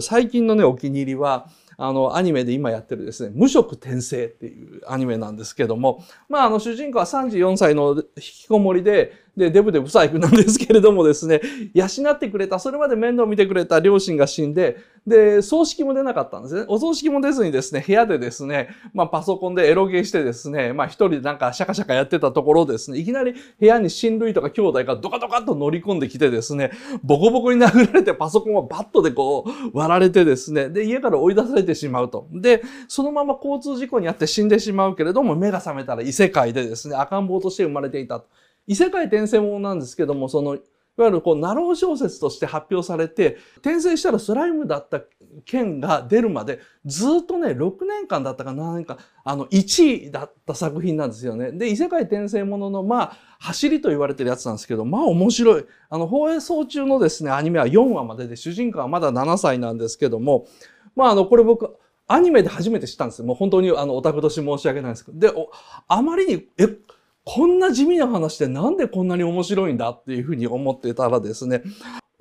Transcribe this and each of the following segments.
最近のね、お気に入りは、あの、アニメで今やってるですね、無職転生っていうアニメなんですけども、まあ、あの、主人公は34歳の引きこもりで、で、デブでブサイクなんですけれどもですね、養ってくれた、それまで面倒見てくれた両親が死んで、で、葬式も出なかったんですね。お葬式も出ずにですね、部屋でですね、まあパソコンでエロゲーしてですね、まあ一人でなんかシャカシャカやってたところですね、いきなり部屋に親類とか兄弟がドカドカと乗り込んできてですね、ボコボコに殴られてパソコンをバットでこう割られてですね、で、家から追い出されてしまうと。で、そのまま交通事故にあって死んでしまうけれども、目が覚めたら異世界でですね、赤ん坊として生まれていたと。異世界転生ものなんですけども、その、いわゆるこう、ナロー小説として発表されて、転生したらスライムだった件が出るまで、ずっとね、6年間だったか7年間、あの、1位だった作品なんですよね。で、異世界転生ものの、まあ、走りと言われてるやつなんですけど、まあ面白い。あの、放映送中のですね、アニメは4話までで、主人公はまだ7歳なんですけども、まあ、あの、これ僕、アニメで初めて知ったんですよ。もう本当に、あの、オタクとして申し訳ないんですけど。で、あまりに、え、こんな地味な話でなんでこんなに面白いんだっていうふうに思ってたらですね、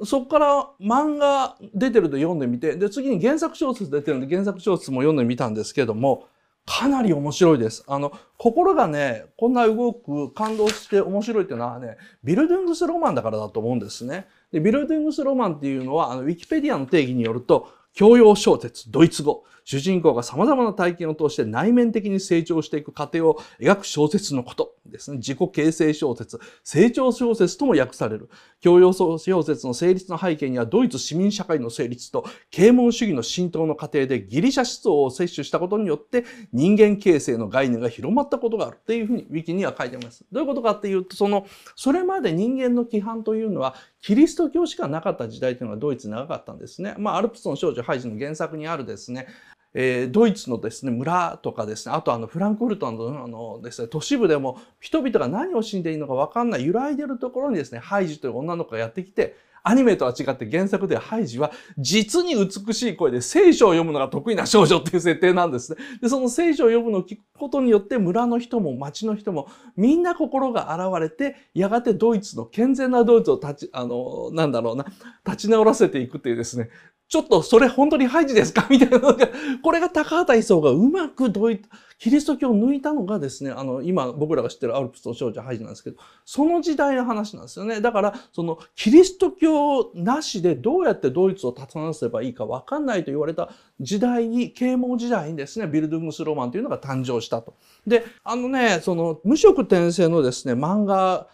そこから漫画出てると読んでみて、で、次に原作小説出てるんで原作小説も読んでみたんですけども、かなり面白いです。あの、心がね、こんな動く、感動して面白いっていうのはね、ビルディングスロマンだからだと思うんですね。で、ビルディングスロマンっていうのは、あの、ウィキペディアの定義によると、教養小説、ドイツ語。主人公が様々な体験を通して内面的に成長していく過程を描く小説のことですね。自己形成小説、成長小説とも訳される。教養小説の成立の背景にはドイツ市民社会の成立と啓蒙主義の浸透の過程でギリシャ思想を摂取したことによって人間形成の概念が広まったことがあるっていうふうにウィキには書いてます。どういうことかっていうと、その、それまで人間の規範というのはキリスト教しかなかった時代というのがドイツ長かったんですね。まあ、アルプスの少女ハイジの原作にあるですね、えー、ドイツのですね、村とかですね、あとあのフランクフルトのあのですね、都市部でも人々が何を死んでいいのかわかんない揺らいでるところにですね、ハイジという女の子がやってきて、アニメとは違って原作ではハイジは実に美しい声で聖書を読むのが得意な少女っていう設定なんですね。で、その聖書を読むのを聞くことによって村の人も町の人もみんな心が現れて、やがてドイツの健全なドイツを立ち、あの、なんだろうな、立ち直らせていくっていうですね、ちょっとそれ本当にハイジですか？みたいなのが、これが高畑勲がうまくドイキリスト教を抜いたのがですね、あの、今僕らが知ってるアルプスと少女ハイジなんですけど、その時代の話なんですよね。だから、そのキリスト教なしでどうやってドイツを立たなせばいいかわかんないと言われた時代に、啓蒙時代にですね、ビルドゥングスローマンというのが誕生したと。で、あのね、その無色転生のですね、漫画、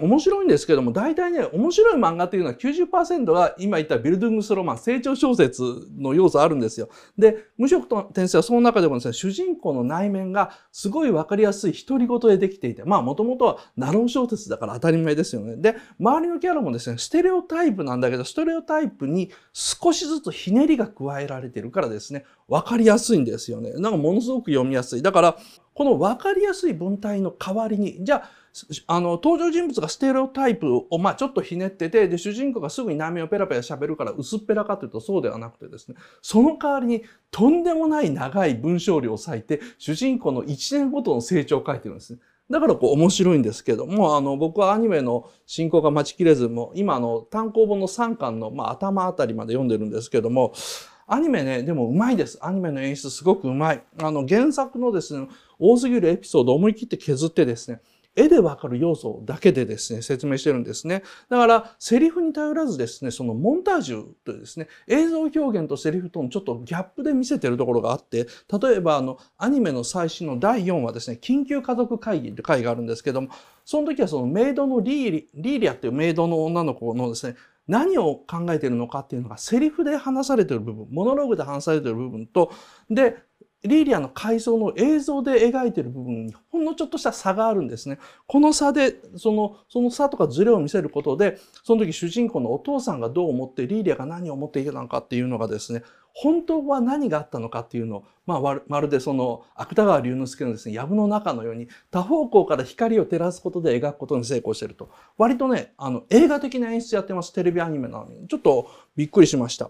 面白いんですけども、大体ね、面白い漫画っていうのは90%が今言ったビルドゥングスロマン、成長小説の要素あるんですよ。で、無色と転生はその中でもですね、主人公の内面がすごいわかりやすい独り言でできていて、まあもともとはナロン小説だから当たり前ですよね。で、周りのキャラもですね、ステレオタイプなんだけど、ステレオタイプに少しずつひねりが加えられてるからですね、わかりやすいんですよね。なんかものすごく読みやすい。だから、このわかりやすい文体の代わりに、じゃあ、あの、登場人物がステレオタイプを、まあ、ちょっとひねってて、で、主人公がすぐに内面をペラペラ喋るから薄っぺらかというとそうではなくてですね、その代わりにとんでもない長い文章量を割いて、主人公の1年ごとの成長を書いてるんですね。だからこう面白いんですけども、あの、僕はアニメの進行が待ちきれずも、今あの、単行本の3巻の、まあ、頭あたりまで読んでるんですけども、アニメね、でもうまいです。アニメの演出すごくうまい。あの、原作のですね、多すぎるエピソードを思い切って削ってですね、絵でわかる要素だけでですね、説明してるんですね。だから、セリフに頼らずですね、そのモンタージュというですね、映像表現とセリフとのちょっとギャップで見せてるところがあって、例えばあの、アニメの最新の第4話ですね、緊急家族会議って会があるんですけども、その時はそのメイドのリーリ、リーリアっていうメイドの女の子のですね、何を考えているのかっていうのがセリフで話されてる部分、モノローグで話されてる部分と、で、リーリアの階層の映像で描いている部分にほんのちょっとした差があるんですね。この差で、その、その差とかズレを見せることで、その時主人公のお父さんがどう思って、リーリアが何を思っていたのかっていうのがですね、本当は何があったのかっていうのを、まあ、まるでその、芥川龍之介のですね、藪の中のように、多方向から光を照らすことで描くことに成功してると。割とね、あの、映画的な演出やってます、テレビアニメなのに。ちょっとびっくりしました。